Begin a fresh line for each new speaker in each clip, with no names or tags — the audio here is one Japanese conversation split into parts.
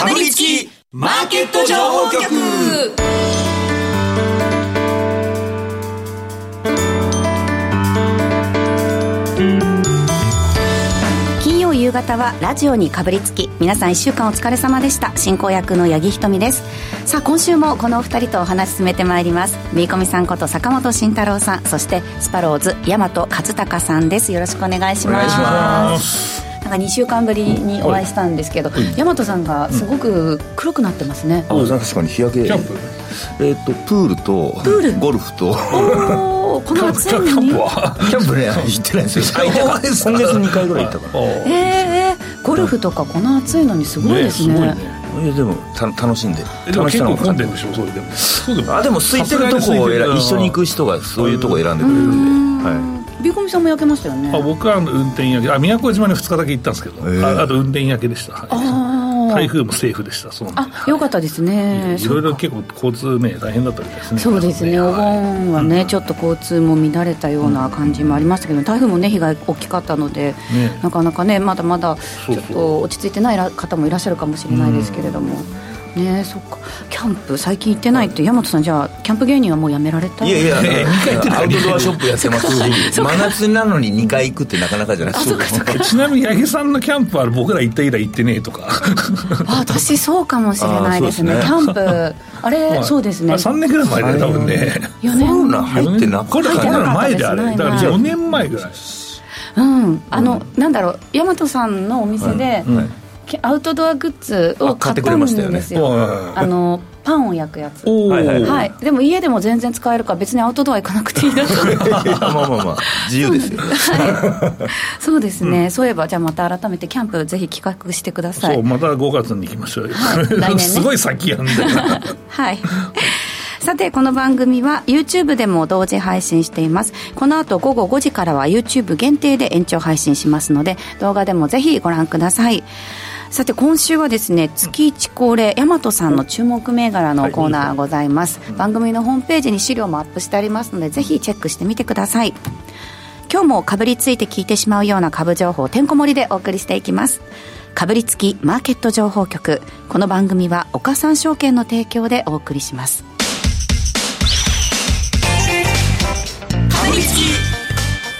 かぶりつきマーケット情報局。
金曜夕方はラジオにかぶりつき皆さん1週間お疲れ様でした。進行役の八木ひとみです。さあ今週もこのお二人とお話進めてまいります。みーこみさんこと坂本慎太郎さんそしてスパローズ大和勝孝さんです。よろしくお願いします。
お願いします
なんか2週間ぶりにお会いしたんですけど、大和さんがすごく黒くなってますね、
あ確かに日焼け。
キャンプ？
えっ、とプールと
プール？
ゴルフと。
おおこの暑いのに？
キャンプは？
キャンプね行ってないんですよ。今月2回ぐらい行ったから。
えー、ゴルフとかこの暑いのにすごいですね。
ね。い
やでもた楽しんで。
えでも
楽しさの
結構混んでるんでしょ？それでも。そうでも
あでも空いてるとこを選一緒に行く人がそういうとこ選んでくれるんで。はい
さんも焼けましたよね。
あ僕は運転焼けあ宮古島に2日だけ行ったんですけど、
えー
ああと運転焼けでした、はい。
あ
台風もセーフでしたそう
あよかったですね。
いろいろ結構交通ね大変だったみたいですね。
そうですね、お盆はね、ちょっと交通も乱れたような感じもありましたけど、台風もね、被害大きかったので、
ね。
なかなかね、まだまだちょっと落ち着いてない方もいらっしゃるかもしれないですけれども、ねそっか、キャンプ、最近行ってないって、大和さん、じゃあ、キャンプ芸人はもうやめられた？
いやいや、アウトドアショップやってます。し、真夏なのに2回行くってなかなかじゃない。ですか。
ちなみに八木さんのキャンプは僕ら行った以来行ってねえとか。
あ私、そうかもしれないですね、
あ
キャンプ、あれ、そうですね、
3年ぐらい前だね多分ね。
4
コロ
年
ナ入ってなか
コロ
った
ナの前であれ
ない
だから
ない。
4年前ぐらい
うん、あの、なんだろう、大和さんのお店で、きアウトドアグッズを買ったんですよ。
あ
あのパンを焼くやつ。
はいはい
はい、でも家でも全然使えるから別にアウトドア行かなくていいな
まあまあまあ、自由ですよ。
そうです。ね、そういえばじゃあまた改めてキャンプぜひ企画してください。
そうまた5月に行きましょうよ、
はい。来年ね。
すごい先やんだよ。
は いさてこの番組は YouTube でも同時配信しています。この後午後5時からは YouTube 限定で延長配信しますので動画でもぜひご覧くださいさて今週はですね月1恒例大和さんの注目銘柄のコーナーございます、番組のホームページに資料もアップしてありますのでぜひチェックしてみてください。今日もかぶりついて聞いてしまうような株情報をてんこ盛りでお送りしていきます。かぶりつきマーケット情報局。この番組は岡三証券の提供でお送りします。
かぶりつき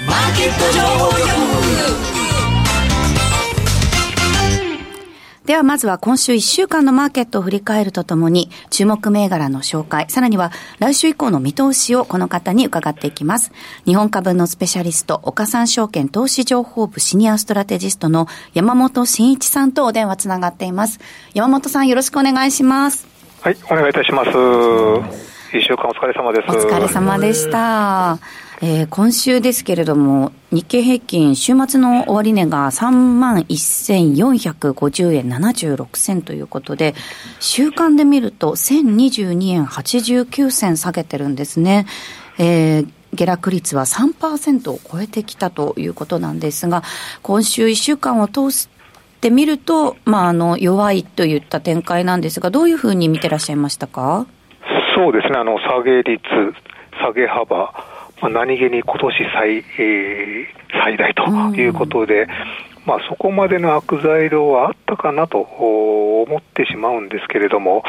マーケット情報局
ではまずは今週1週間のマーケットを振り返るとともに注目銘柄の紹介、さらには来週以降の見通しをこの方に伺っていきます。日本株のスペシャリスト、岡三証券投資情報部シニアストラテジストの山本慎一さんとお電話つながっています。山本さんよろしくお願いします。
はい、お願いいたします。一週間お疲れ様です。
お疲れ様でした。えー今週ですけれども、日経平均、週末の終値が3万1450円76銭ということで、週間で見ると1022円89銭下げてるんですね。えー下落率は3%を超えてきたということなんですが、今週1週間を通してみると、まあ、あの、弱いといった展開なんですが、どういうふうに見てらっしゃいましたか？
そうですね、あの、下げ率、下げ幅、まあ、何気に今年最、えー最大ということで、まあ、そこまでの悪材料はあったかなとお思ってしまうんですけれども、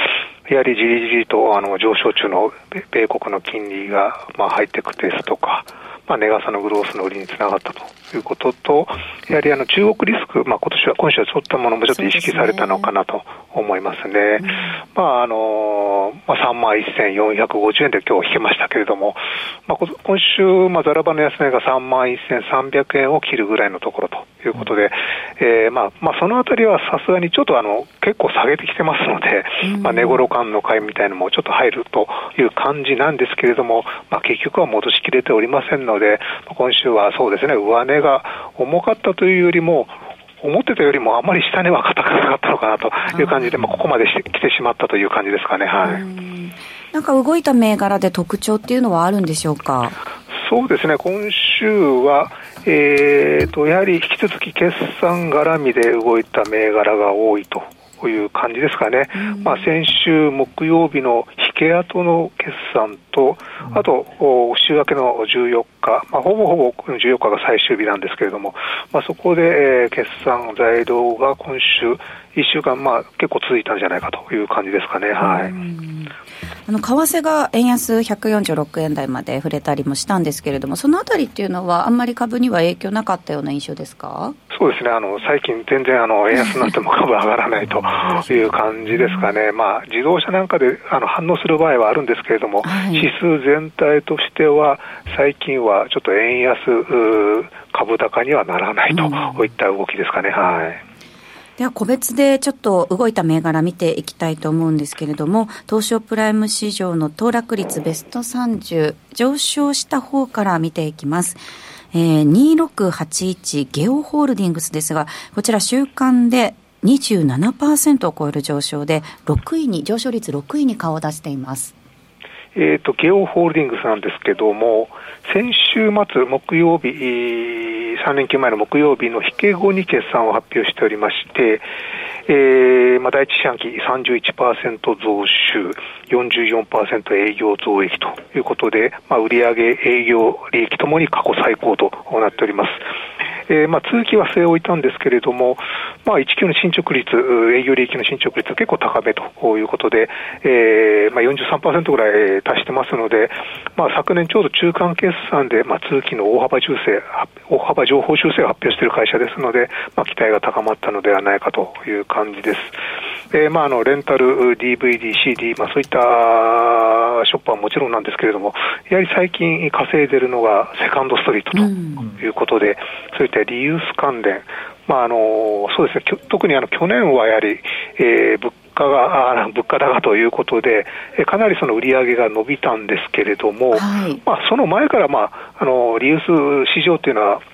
やはりじりじりとあの上昇中の米米国の金利が、まあ、入っていくですとか、まあ、値傘のグロースの売りにつながったということと、やはりあの中国リスク、まあ、今年は、今週はそういったものもちょっと意識されたのかなと思いますね。まあ、あの、まあ、3万1450円で今日引けましたけれども、まあ、こ今週、まあ、ザラバの安値が3万1300円を切るぐらいのところということで、えーまあ、まあ、そのあたりはさすがにちょっとあの、結構下げてきてますので、まあ、値頃感の買いみたいなのもちょっと入るという感じなんですけれども、まあ、結局は戻しきれておりませんので、まあ今週はそうですね、上値が重かったというよりも、思ってたよりもあまり下値は硬くなかったのかなという感じで、まあ、ここまでして来てしまったという感じですかね。はい。
なんか動いた銘柄で特徴っていうのはあるんでしょうか？
そうですね、今週は、えー、とやはり引き続き決算絡みで動いた銘柄が多いという感じですかね、まあ、先週木曜日の引け跡の決算と、あと、お週明けの14日、まあ、ほぼほぼ14日が最終日なんですけれども、まあ、そこで、えー決算材料が今週、1週間、まあ、結構続いたんじゃないかという感じですかね。はい。
あの為替が円安146円台まで触れたりもしたんですけれども、そのあたりっていうのは、あんまり株には影響なかったような印象ですか？
そうですね、あの最近、全然あの円安になっても株上がらないと いう感じですかね、まあ、自動車なんかであの反応する場合はあるんですけれども、
はい
指数全体としては、最近はちょっと円安、株高にはならないといった動きですかね。はい
では個別でちょっと動いた銘柄見ていきたいと思うんですけれども、東証プライム市場の騰落率ベスト30、上昇した方から見ていきます。えー、2681ゲオホールディングスですが、こちら週間で27%を超える上昇で、6位に、上昇率6位に顔を出しています。
えー、とゲオホールディングスなんですけども、先週末、木曜日、3連休前の木曜日の引け後に決算を発表しておりまして、えーまあ、第一四半期31%増収、44%営業増益ということで、まあ、売上営業利益ともに過去最高となっております。えーまあ、通期は据え置いたんですけれども、まあ、1級の進捗率、営業利益の進捗率は結構高めということで、えーまあ、43%ぐらい達してますので、まあ、昨年ちょうど中間決算で、まあ、通期の大幅修正、大幅情報修正を発表している会社ですので、まあ、期待が高まったのではないかという感じです。えーまあ、あのレンタル、DVD、CD、まあ、そういったショップはもちろんなんですけれども、やはり最近稼いでいるのがセカンドストリートということで、そういったリユース関連、まああのそうですね、特にあの去年はやはり、えー物価があ物価高ということで、えーかなりその売り上げが伸びたんですけれども、
はい。
まあ、その前から、まあ、あのリユース市場というのは、え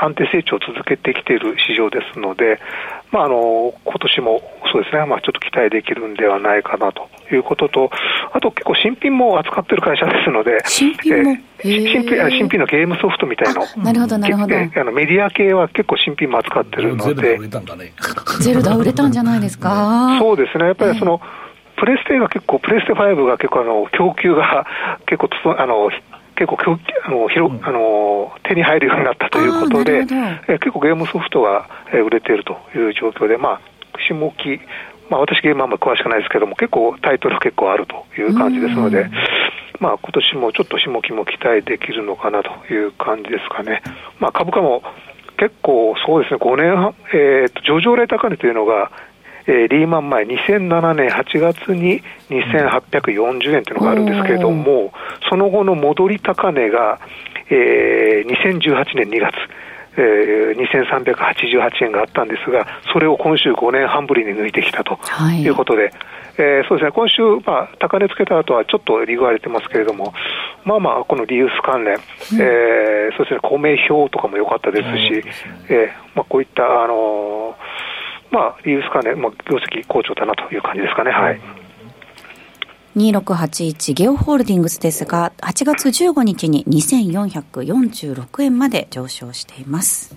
安定成長を続けてきている市場ですので、まあ、あの今年もそうですね、まあ、ちょっと期待できるんではないかなということと、あと結構新品も扱っている会社ですので、
新品も？
えー新品あ新品のゲームソフトみたいの、
なるほど、なるほど。
えーあのメディア系は結構新品も扱ってるので。
ゼルダ売れ、たんだね。
ゼルダ売れたんじゃないですか？
そうですね、やっぱりその、プレステが結構、プレステ5が結構あの、供給が結構つあの、結構あの広、あの手に入るようになったということでえー結構ゲームソフトが、えー売れているという状況で、まあ、下期、まあ、私ゲームあんまり詳しくないですけども、結構タイトル結構あるという感じですので、まあ今年もちょっと下期も期待できるのかなという感じですかね。まあ株価も結構そうですね、5年半、えーと上場来高値というのが、えーリーマン前、2007年8月に2840円というのがあるんですけれども、その後の戻り高値が、えー2018年2月、えー2388円があったんですが、それを今週5年半ぶりに抜いてきたと
はい。
いうことで、えーそうですね、今週、まあ、高値つけた後はちょっと利食われてますけれども、まあまあ、このリユース関連、えーそうですね、公明表とかも良かったですし、えーまあ、こういった、あのーまあ、リユース関連、まあ、業績好調だなという感じですかね。はい。
2681ゲオホールディングスですが、8月15日に2446円まで上昇しています。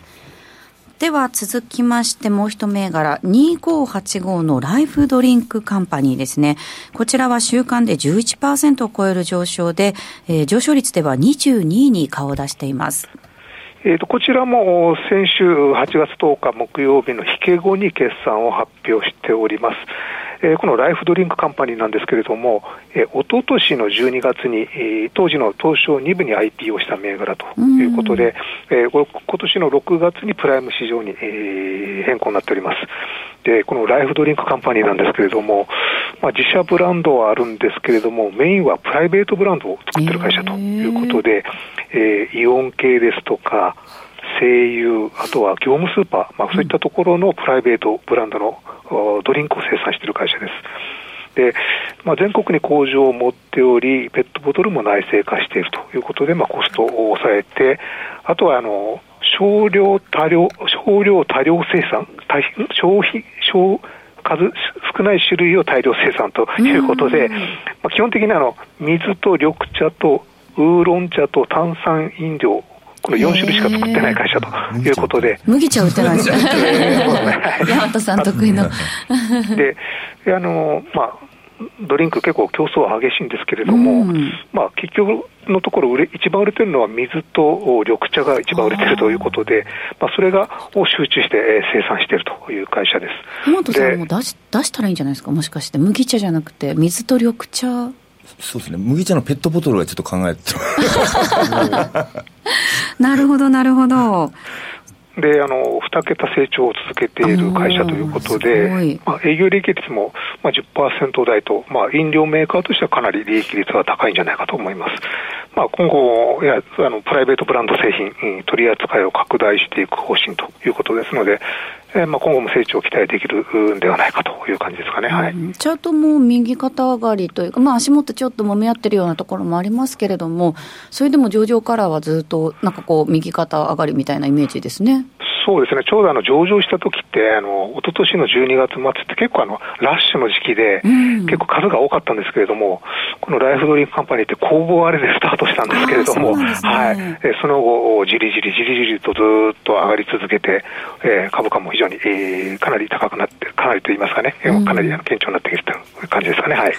では続きましてもう一銘柄2585のライフドリンクカンパニーですね。こちらは週間で11%を超える上昇で、えー上昇率では22位に顔を出しています。
えー、とこちらも先週8月10日木曜日の引け後に決算を発表しております。えーこのライフドリンクカンパニーなんですけれども、えー、一昨年の12月に、えー当時の東証2部に IPO した銘柄ということで、えー今年の6月にプライム市場に、えー変更になっております。で、このライフドリンクカンパニーなんですけれども、まあ、自社ブランドはあるんですけれども、メインはプライベートブランドを作ってる会社ということで、えーイオン系ですとか、声優、あとは業務スーパー、まあ、そういったところのプライベートブランドのおドリンクを生産している会社です。で、まあ、全国に工場を持っており、ペットボトルも内製化しているということで、まあ、コストを抑えて、あとはあの少量多量、少量多量生産、大消費、少数少ない種類を大量生産ということで、まあ、基本的にあの水と緑茶とウーロン茶と炭酸飲料、この4種類しか作ってない会社ということで、
麦茶売ってないですね。
はい
ヤマトさん得意の。
で、あの、まあ、ドリンク結構競争は激しいんですけれども、
うん
まあ、結局のところ売れ、一番売れてるのは水と緑茶が一番売れてるということで、まあ、それがを集中してえー生産しているという会社です。
山本さ
で
んも出し出したらいいんじゃないですか？もしかして麦茶じゃなくて水と緑茶
そうですね。麦茶のペットボトルはちょっと考えて
なるほどなるほど。
であの2桁成長を続けている会社ということで、まあ、営業利益率も、まあ、10%台と、まあ、飲料メーカーとしてはかなり利益率が高いんじゃないかと思います。まあ、今後いやあの、プライベートブランド製品、うん取り扱いを拡大していく方針ということですので、えーまあ、今後も成長を期待できるんではないかという感じですかね。はい
うんチャートも右肩上がりというか、まあ、足元ちょっと揉み合ってるようなところもありますけれども、それでも上場からはずっと、なんかこう、右肩上がりみたいなイメージですね。
そうですね、ちょうどあの上場した時って、あの一昨年の12月末って結構あのラッシュの時期で、
うん。
結構数が多かったんですけれども、このライフドリンクカンパニーって工房あれでスタートしたんですけれども、
そね。
はい、えその後、じりじりじりじりとずーっと上がり続けて、えー株価も非常に、えーかなり高くなって、かなりと言いますかね、かなり顕著になってきてる感じですかね。はい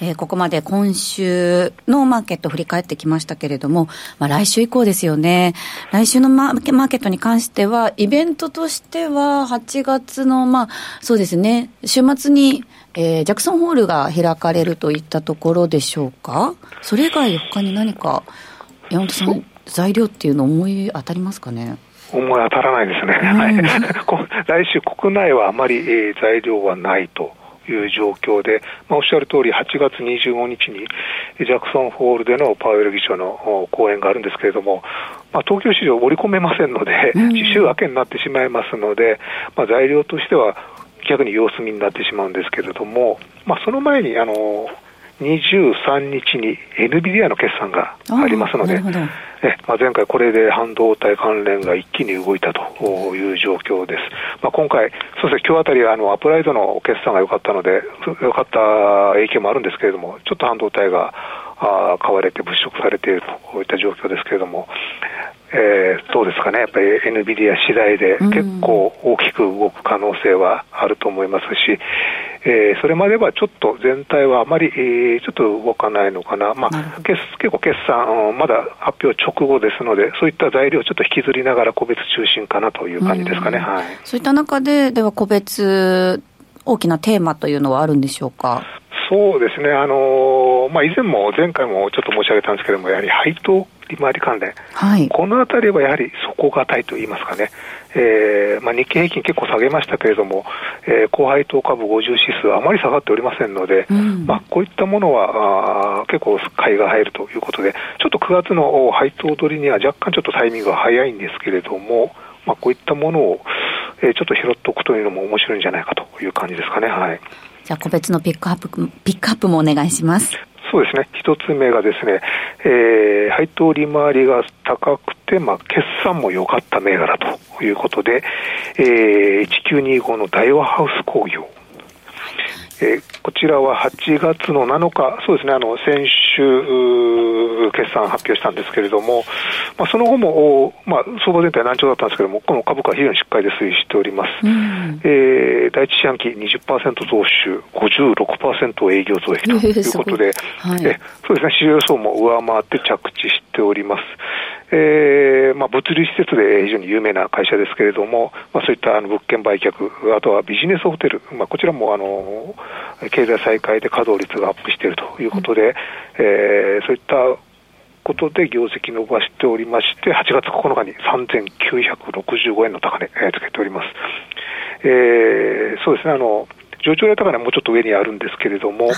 えーここまで今週のマーケット振り返ってきましたけれども、まあ、来週以降ですよね。来週のマーケットに関しては、イベントとしては8月の、まあ、そうですね、週末に、えージャクソンホールが開かれるといったところでしょうか。それ以外他に何か、山本さん、材料っていうの思い当たりますかね？
思い当たらないですね、はい、こ来週、国内はあまり、えー材料はないという状況で、まあ、おっしゃる通り、8月25日にジャクソンホールでのパウエル議長のお講演があるんですけれども、まあ、東京市場、織り込めませんので、
うん。
週明けになってしまいますので、まあ、材料としては逆に様子見になってしまうんですけれども、まあ、その前にあの23日に NVIDIA の決算がありますのでえまあ、前回、これで半導体関連が一気に動いたという状況です。まあ、今回、そうですね、今日あたりあのアップライドの決算が良かったので、良かった影響もあるんですけれども、ちょっと半導体があー買われて物色されているといった状況ですけれども、えーどうですかね、やっぱり NVIDIA 次第で
うん
結構大きく動く可能性はあると思いますし、えーそれまではちょっと全体はあまり、えーちょっと動かないのかな、まあ、決結構決算、うんまだ発表直後ですので、そういった材料をちょっと引きずりながら個別中心かなという感じですかね。
うん。
はい。
そういった中で、では個別、大きなテーマというのはあるんでしょうか？
そうですね、あのーまあ、以前も前回もちょっと申し上げたんですけれども、やはり配当利回り関連、
はい。
このあたりはやはり底堅いと言いますかね、えーまあ、日経平均結構下げましたけれども、えー高配当株50指数はあまり下がっておりませんので、
うん
まあ、こういったものはあー結構買いが入るということで、ちょっと9月の配当取りには若干ちょっとタイミングが早いんですけれども、まあ、こういったものを、えーちょっと拾っておくというのも面白いんじゃないかという感じですかね。はい
じゃあ個別のピックアップ、ピックアップもお願いします。
そうですね、一つ目がですね、えー配当利回りが高くて、まあ、決算も良かった銘柄ということで、えー1925の大和ハウス工業。えーこちらは8月の7日、そうですね、あの先週、決算発表したんですけれども、まあ、その後も、おまあ、相場全体難聴だったんですけれども、この株価は非常にしっかりで推移しております。
うん。
えー第一四半期20%増収、56%営業増益ということで、そうですね、市場予想も上回って着地しております。えーまあ、物流施設で非常に有名な会社ですけれども、まあ、そういったあの物件売却、あとはビジネスホテル、まあ、こちらもあの経済再開で稼働率がアップしているということで、えーそういったことで業績伸ばしておりまして、8月9日に3965円の高値、えーつけております。えーそうですね、あの、上場来高値はもうちょっと上にあるんですけれども、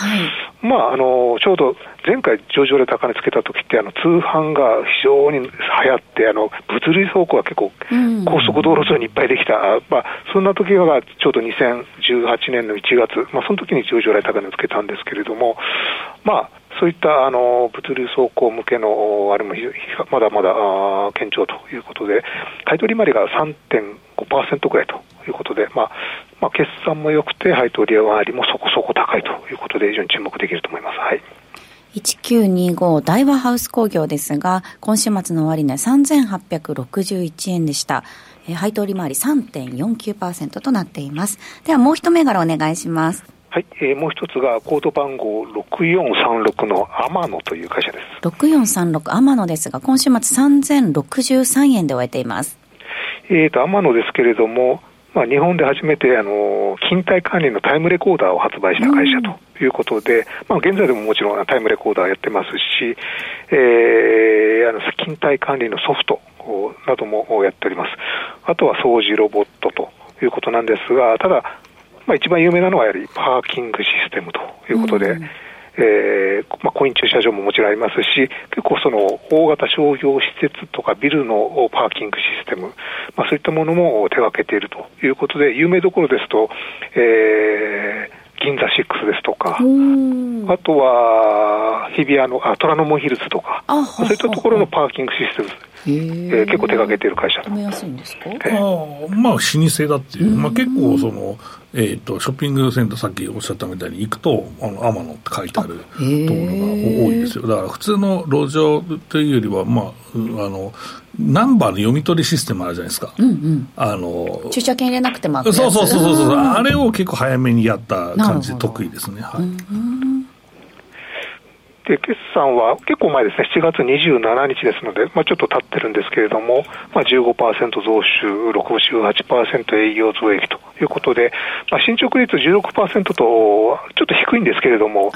まあ、あの、ちょうど前回上場来高値つけた時って、あの、通販が非常に流行って、あの、物流倉庫が結構
うん。
高速道路上にいっぱいできた、まあ、そんな時がちょうど2018年の1月、まあ、その時に上場来高値をつけたんですけれども、まあ、そういったあの物流倉庫向けのあれもまだまだ堅調ということで、買い取り回りが3.5%くらいということで、まあまあ、決算も良くて、配当利回りもそこそこ高いということで、非常に注目できると思います。はい
1925大和ハウス工業ですが、今週末の終値3861円でした。えー配当利回り3.49%となっています。ではもう一銘柄お願いします。
はい、えーもう一つがコード番号6436の天野という会社です。
6436天野ですが、今週末3063円で終えています。
えーと、天野ですけれども、まあ、日本で初めて、あの、勤怠管理のタイムレコーダーを発売した会社ということで、まあ、現在でももちろんタイムレコーダーやってますし、えー、あの、勤怠管理のソフトなどもやっております。あとは掃除ロボットということなんですが、ただ、まあ、一番有名なのはやはりパーキングシステムということで、えーまあ、コイン駐車場ももちろんありますし、結構その大型商業施設とかビルのパーキングシステム、まあ、そういったものも手掛けているということで、有名どころですと、えー銀座6ですとか、あとは日比谷の、あ、虎ノ門ヒルズとか、そういったところのパーキングシステム、えー結構手掛けている会社。と
止めやすいんですか？
ああまあ、老舗だっていう、まあ、結構その、えー、とショッピングセンター、さっきおっしゃったみたいに行くと、あの天野って書いてあるところが多いですよ、だから普通の路上というよりは、まあ、うあのナンバーの読み取りシステムあるじゃないですか。あの
駐車券入れなくても
そうそうそうそうそう、あれを結構早めにやった感じ。で得意ですね。はい
で、決算は結構前ですね、7月27日ですので、まあ、ちょっと経ってるんですけれども、まあ、15%増収、68%営業増益ということで、まあ、進捗率16%とちょっと低いんですけれども、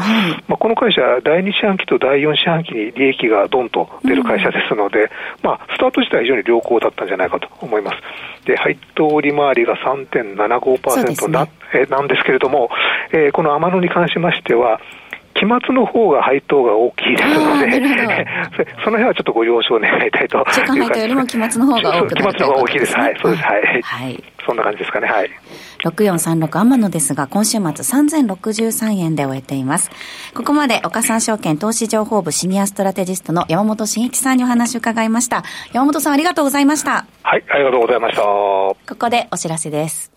まあ、この会社、第2四半期と第4四半期に利益がドンと出る会社ですので、まあ、スタート自体は非常に良好だったんじゃないかと思います。で、配当利回りが
そうです
3.75%
ね。
な,、えーなんですけれども、えーこの天野に関しましては、期末の方が配当が大きいですので
あーなるほど、
そその辺はちょっとご了承願いたいと
中間配当よりも期末の方が多くなる
期末の方が大きいです。はい、そうです。はい。
はい。
そんな感じですかね。はい。
6436天野ですが、今週末3063円で終えています。ここまで岡三証券投資情報部シニアストラテジストの山本慎一さんにお話を伺いました。山本さんありがとうございました。
はい、ありがとうございました。
ここでお知らせです。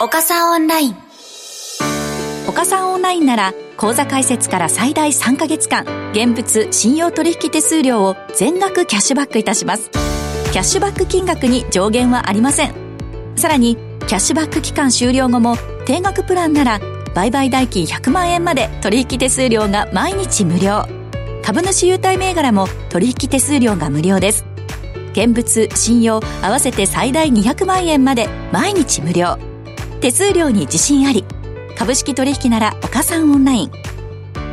岡さんオンライン
岡さんオンラインなら、口座開設から最大3ヶ月間、現物信用取引手数料を全額キャッシュバックいたします。キャッシュバック金額に上限はありません。さらに、キャッシュバック期間終了後も、定額プランなら、売買代金100万円まで取引手数料が毎日無料。株主優待銘柄も取引手数料が無料です。現物、信用合わせて最大200万円まで毎日無料。手数料に自信あり。株式取引なら岡三オンライン。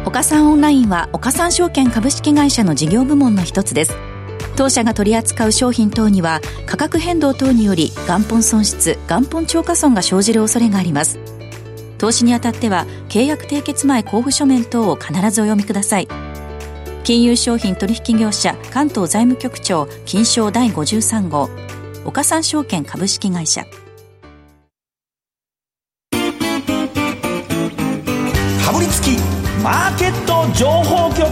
岡三オンラインは岡三証券株式会社の事業部門の一つです。当社が取り扱う商品等には価格変動等により元本損失元本超過損が生じる恐れがあります。投資にあたっては契約締結前交付書面等を必ずお読みください。金融商品取引業者関東財務局長金賞第53号。岡三証券株式会社。
情報局。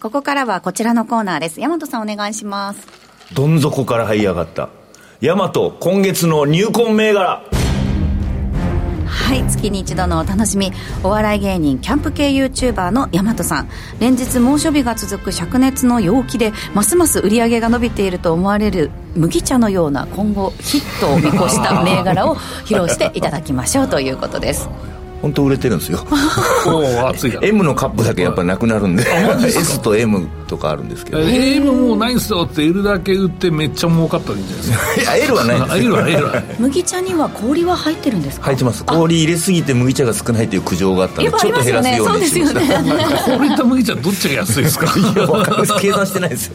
ここからはこちらのコーナーです。大和さんお願いします。
どん底から這い上がった。大和今月の入魂銘柄。
はい月に一度のお楽しみ。お笑い芸人キャンプ系 YouTuber の大和さん。連日猛暑日が続く灼熱の陽気でますます売り上げが伸びていると思われる麦茶のような今後ヒットを見越した銘柄を披露していただきましょうということです。
本当売れてるんですよ。
おお熱いな。
M のカップだけやっぱなくなるんで。S と M とかあるんですけど。い
AM もうないんすよって L だけ売ってめっちゃ儲かったらいいんじゃないですか？
や L はないです
あ L は L は。
麦茶には氷は入ってるんですか？
入ってます。氷入れすぎて麦茶が少ないという苦情があったのでちょっと減らすようにしました。
そうですよね。
氷と麦茶どっちが安いですか？
いやわかんないです計算してないですよ。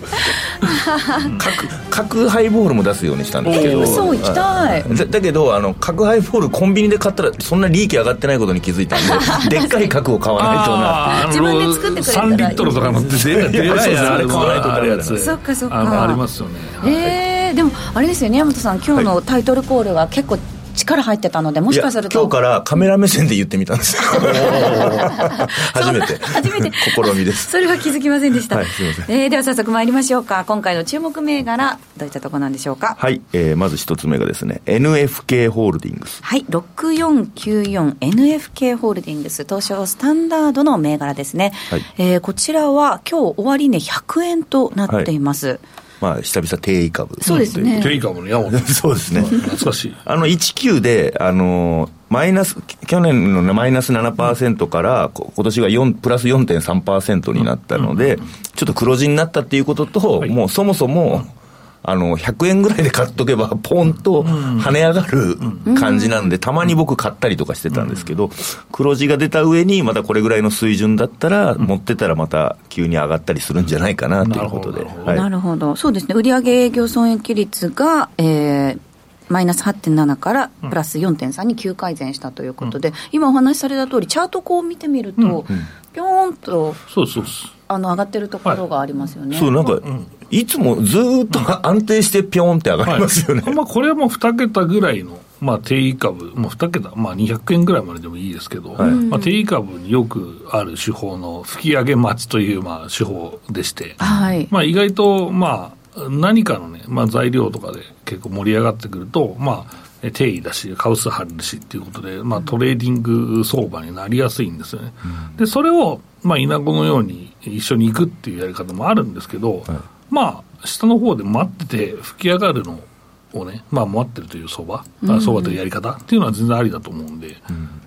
角角ハイボールも出すようにしたんですけど。
え嘘行きたい。
だだけどあの角ハイボールコンビニで買ったらそんな利益上がってないことに気づいたんで でっかい角を買わないとな
自分で作ってくれたらいい。
3リットルとかのででで
いや
かいやつ
あれ買わないと
やつ
そっかそっか。
ありますよね。
えー、でもあれですよね山本さん。今日のタイトルコールが結構力入ってたのでもしかすると。
今日からカメラ目線で言ってみたんですよ。初めて。
初めて。
試みです
それは気づきませんでした、
はいすいません。
えーでは早速参りましょうか。今回の注目銘柄どういったところなんでしょうか？
はい、えーまず一つ目がですね NFK ホールディングス
はい 6494NFK ホールディングス東証スタンダードの銘柄ですね、
はい。
えーこちらは今日終わりね100円となっています、
まあ、久々定位株。
そうですね
テイカムの山本
そうですね。
懐かしい。
あの、19で、あの、マイナス、去年のマイナス7%から、こ今年が4、プラス4.3%になったので、ちょっと黒字になったっていうことと、
はい
もうそもそも、あの、100円ぐらいで買っとけば、ポンと跳ね上がる感じなんで、たまに僕買ったりとかしてたんですけど、黒字が出た上に、またこれぐらいの水準だったら、持ってたらまた急に上がったりするんじゃないかなということで。
なるほど。
はい。
なるほど、そうですね、売上営業損益率が、えーマイナス8.7からプラス4.3に急改善したということで、今お話しされた通り、チャートこう見てみると、ぴょーんと
そうそう。
あの上がってるところがありますよね。
そう、なんか、いつもずーっと安定してぴょんって上がりますよね。
まあ、これはもう2桁ぐらいの、まあ、低位株、もう2桁、まあ、200円ぐらいまででもいいですけど、まあ、低位株によくある手法の吹き上げ待ちという、まあ、手法でして、
はい、
まあ、意外と、まあ、何かのね、まあ、材料とかで結構盛り上がってくると、まあ、え低位だし、株数張るしっていうことで、まあ、トレーディング相場になりやすいんですよね。で、それを、まあ、稲子のように一緒に行くっていうやり方もあるんですけど、まあ、下の方で待ってて吹き上がるのをね、まあ、待ってるという相場、あ相場というやり方っていうのは全然ありだと思うんで、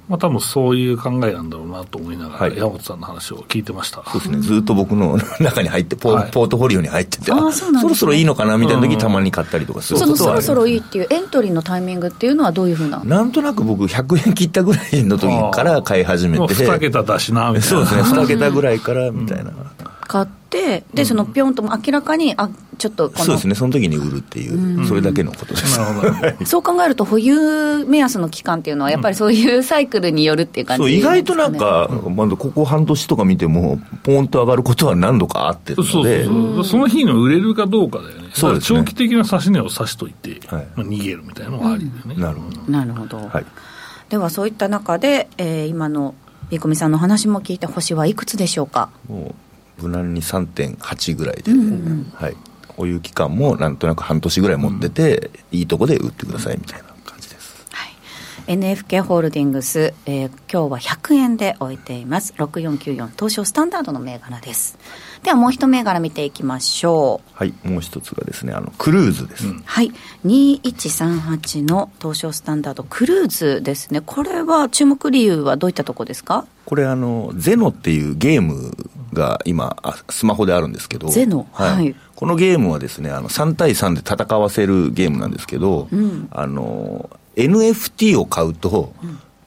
まあ、多分そういう考えなんだろうなと思いながら、
はい。
山本さんの話を聞いてました。
そうですね、ずっと僕の中に入ってポ、
はい。
ポートフォリオに入ってて、
あーそうなんですね。
そろそろいいのかなみたいな時たまに買ったりとかする
その
ことは
そろそろいいっていうエントリーのタイミングっていうのはどういうふうな？
なんとなく僕、100円切ったぐらいの時から買い始めて、
2桁だしな、みたいな。
そうですね、2桁ぐらいからみたいな、
買って、で、そのぴょんとも明らかに、あちょっとこの
そうですね、その時に売るっていう、それだけのことです。
なるほど。
そう考えると、保有目安の期間っていうのは、やっぱりそういうサイクルによるっていう感じ
そう意外となん
ね
か、まだここ半年とか見ても、ポンと上がることは何度かあってる
そうそう
ので、
そう、その日の売れるかどうかだよね。
そうですね。
長期的な指し値を指しといて、
はい。
まあ、逃げるみたいなのがありだよね。
なるほど。
なるほど、
はい。
ではそういった中で、えー今のビーコミさんの話も聞いて、星はいくつでしょうか？
もう無難に3.8ぐらいで、はい、保有期間もなんとなく半年ぐらい持ってて、いいとこで売ってくださいみたいな感じです。
はい、NFK ホールディングス、えー今日は100円で置いています。6494東証スタンダードの銘柄ですではもう一銘柄見ていきましょう。
はい、もう一つがですね、あのクルーズです。
はい。2138の東証スタンダードクルーズですね。これは注目理由はどういったとこですか？
これあの、ゼノっていうゲームが今、あスマホであるんですけど、
ゼノ？はい。
このゲームはですね、あの3対3で戦わせるゲームなんですけど、あの、NFT を買うと、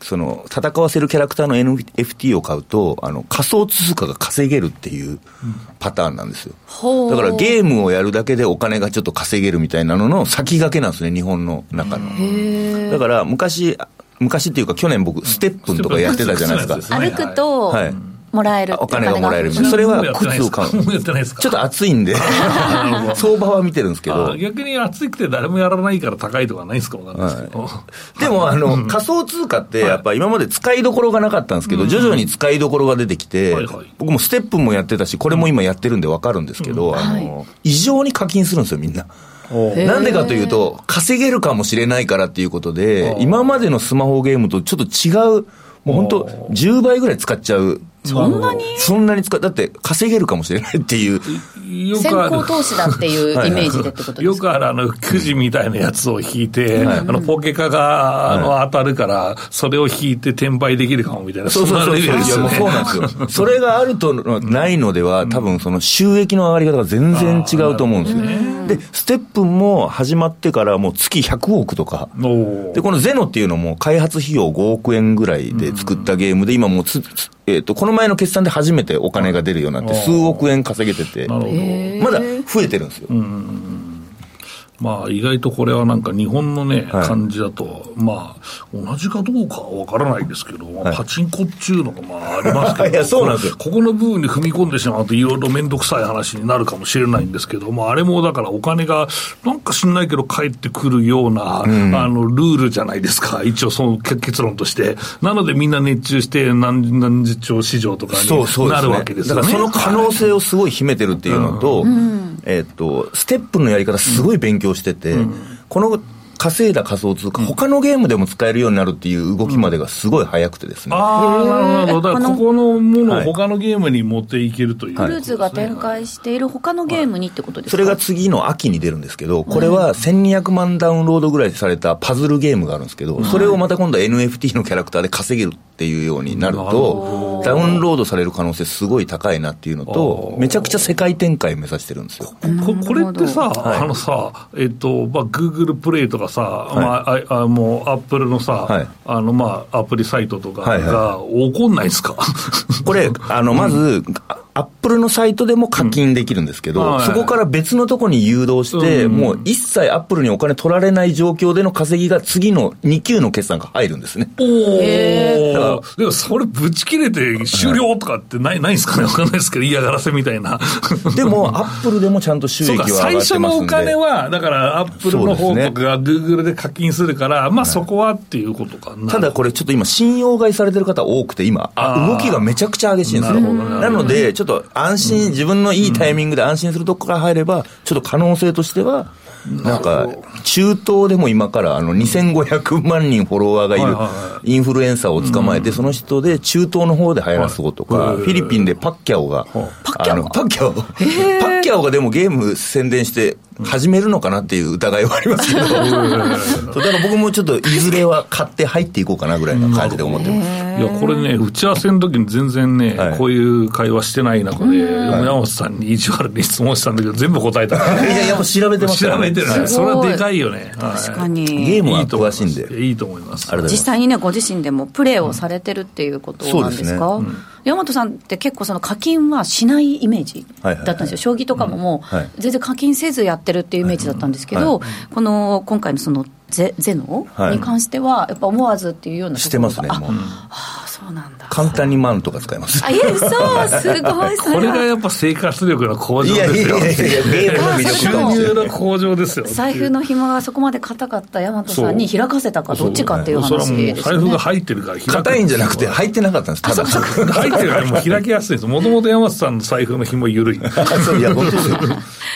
その戦わせるキャラクターの NFT を買うとあの仮想通貨が稼げるっていうパターンなんですよ、
ほう。
だからゲームをやるだけでお金がちょっと稼げるみたいなのの先駆けなんですね日本の中の。だから昔昔っていうか去年僕ステップンとかやってたじゃないですか。
歩くと、
はい
もらえる
お金がもらえるみたいな。それは靴を買う。
もうやってないですか？
ちょっと暑いんで。相場は見てるんですけど。
あ逆に暑くて誰もやらないから高いとかないんですかわかんですけど、
でもあの、仮想通貨って、やっぱ今まで使いどころがなかったんですけど、徐々に使いどころが出てきて
はいはい、
僕もステップンもやってたし、これも今やってるんで分かるんですけど、あの、異常に課金するんですよ、みんな。なんでかというと、稼げるかもしれないからっていうことで、今までのスマホゲームとちょっと違う、もう本当10倍ぐらい使っちゃう。
そんなに？
そんなに使う。だって稼げるかもしれないっていう。
先
よくある
行投資だっていうイメージでってことですか？
よくあるあのくじみたいなやつを引いて、あのポケカがあの当たるから、それを引いて転売できるかもみたいな、
そうそうそう。そうなんですよ。それがあるとないのでは、多分その収益の上がり方が全然違うと思うんですね。で、ステップンも始まってからもう月100億とか。で、このゼノっていうのも開発費用5億円ぐらいで作ったゲームで、今もうつ、つえっ、と、この前の決算で初めてお金が出るようになって、数億円稼げてて。まだ増えてるんですよ。
まあ、意外とこれはなんか日本のね、
はい
感じだと、まあ、同じかどうかはわからないですけど、パチンコっていうのがまあありますけど、
いやそうなんですよ
ここの部分に踏み込んでしまうと、いろいろ面倒くさい話になるかもしれないんですけど、まあ、あれもだからお金が、なんか知んないけど返ってくるような、あの、ルールじゃないですか。一応その結結論として。なのでみんな熱中して何、何十兆市場とか
そうそう
になる。わけですよね。
だからその可能性をすごい秘めてるっていうのと、えっと、ステップのやり方すごい勉強してて、この稼いだ仮想通貨、他のゲームでも使えるようになるっていう動きまでがすごい早くてですね。
ああ、なるほど。だから、
この
ここのものを
はい。
他のゲームに持っていけるという、
クルーズが展開している他のゲームにってことですか、
それが次の秋に出るんですけど、これは1200万ダウンロードぐらいされたパズルゲームがあるんですけど、それをまた今度は NFT のキャラクターで稼げるっていうようになると、ダウンロードされる可能性すごい高いなっていうのと、めちゃくちゃ世界展開目指してるんですよ。
ここれってさ、
はい。
あのさ、えっと、まあ、Google プレイとかさ、まあ、ああもう、アップルのさ、
はい。
あの、まあ、アプリサイトとか
はい
が起こんないですか、
これ、あの、まず、アップルのサイトでも課金できるんですけど、
うんはい
そこから別のとこに誘導して、
うん
もう一切アップルにお金取られない状況での稼ぎが次の2級の決算が入るんですね。
お
へ
おでもそれぶち切れて終了とかってない ないんですかねわかんないですけど、嫌がらせみたいな。
でも、アップルでもちゃんと収益は上
最
がってますんで。
初のお金は、だから、アップルの方とかが Google で課金するから、まあそこはっていうことかな。
ただこれちょっと今信用買いされてる方多くて今、動きがめちゃくちゃ激しいんですよ。
なるほどね
なので、ちょっと安心、自分のいいタイミングで安心するとこから入れば、ちょっと可能性としては、なんか、中東でも今からあの2500万人フォロワーがいるインフルエンサーを捕まえて、その人で中東の方で流行らすことか、
はい。
フィリピンでパッキャオが、
パッキャオ？
パッキャオ、パッキャオがでもゲーム宣伝して始めるのかなっていう疑いはありますけど、だから僕もちょっといずれは買って入っていこうかなぐらいな感じで思ってます。
いや、これね、打ち合わせの時に全然ね、
はい。
こういう会話してない中で、山本さんに意地悪に質問したんだけど、全部答えたね。
いやいや、もう調べてます
調べてるね。
すごい。
それはでかいよね。はい
確かに。
ゲームは詳しいんで。
いいと思います。
あれだ
実際にね、ご自身でもプレーをされてるっていうことなんですか、
そうです
山本さんって結構、その課金はしないイメージだったんですよ、将棋とかももう
はい。
全然課金せずやってるっていうイメージだったんですけど、この今回のそのゼゼノ
はい。
に関しては、やっぱ思わずっていうようなところが
してますね
あ
もう。簡単に万とか使えます。
あ、いや、そう、すごい、そ
これ
は
がやっぱ生活力の向上
いやい
ですよ。
やいやいや、ゲームの魅力
収入の向上ですよ。
財布の紐がそこまで硬かった大和さんに開かせたかどっちかっていう話です。
財布が入ってるから
硬いんじゃなくて、入ってなかったんです、ただ。
入ってるからもう開きやすいです。もともと山本さんの財布の紐緩い。
そういや、本当ですよ。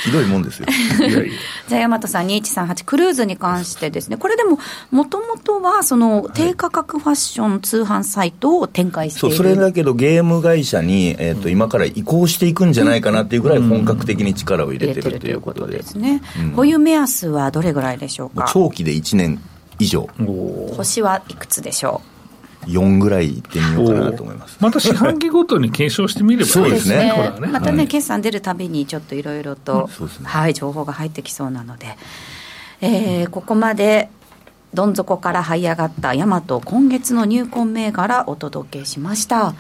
ひどいもんですよ。
いやいや
じゃあ、大和さん、2138、クルーズに関してですね、これでも、もともとは、その、低価格ファッション通販サイトを展開して
そ、
いうる。
それだけどゲーム会社に、えっ、と、今から移行していくんじゃないかなっていうぐらい本格的に力を入れてるということで、
すね。保有目安はどれぐらいでしょうか？
長期で1年以上、
星はいくつでしょ
4ぐらい行ってみようかなと思います。
また四半期ごとに検証してみればいい
そうですね。
ね。
またね、決算出るたびにちょっといろいろと、
ね。
はい、情報が入ってきそうなので、えーここまでどん底から這い上がったヤマト今月の入魂銘柄お届けしました。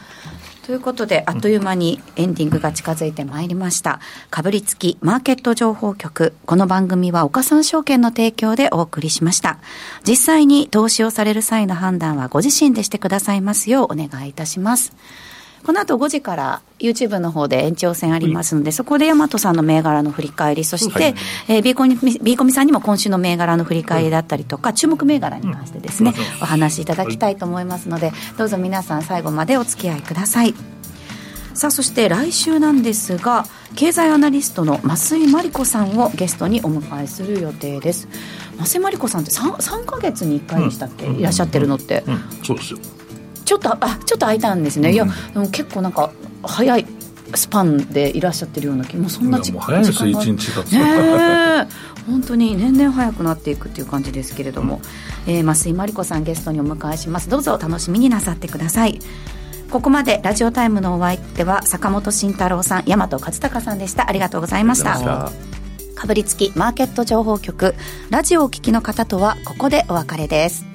ということで、あっという間にエンディングが近づいてまいりました。かぶりつきマーケット情報局。この番組は岡三証券の提供でお送りしました。実際に投資をされる際の判断はご自身でしてくださいますようお願いいたします。この後5時から YouTube の方で延長戦ありますので、そこで大和さんの銘柄の振り返り、そして、えー、ビーコミ、ビーコミさんにも今週の銘柄の振り返りだったりとか、注目銘柄に関してですね、お話しいただきたいと思いますので、どうぞ皆さん最後までお付き合いください。さあそして来週なんですが経済アナリストの増井真理子さんをゲストにお迎えする予定です。増井真理子さんって 3, 3ヶ月に1回でしたっけ、いらっしゃってるのって、
うん、そうですよ。
ちょっとあちょっと空いたんですね、いやでも結構なんか早いスパンでいらっしゃってるような気もうそんな時
いやもう早いですよ、
時間が。
一日経つ
ねえ。本当に年々早くなっていくっていう感じですけれども、えー、増井真理子さんゲストにお迎えします。どうぞお楽しみになさってください。ここまでラジオタイムのお相手は坂本慎太郎さん大和勝孝さんでした。ありがとうございました。かぶりつきマーケット情報局ラジオをお聞きの方とはここでお別れです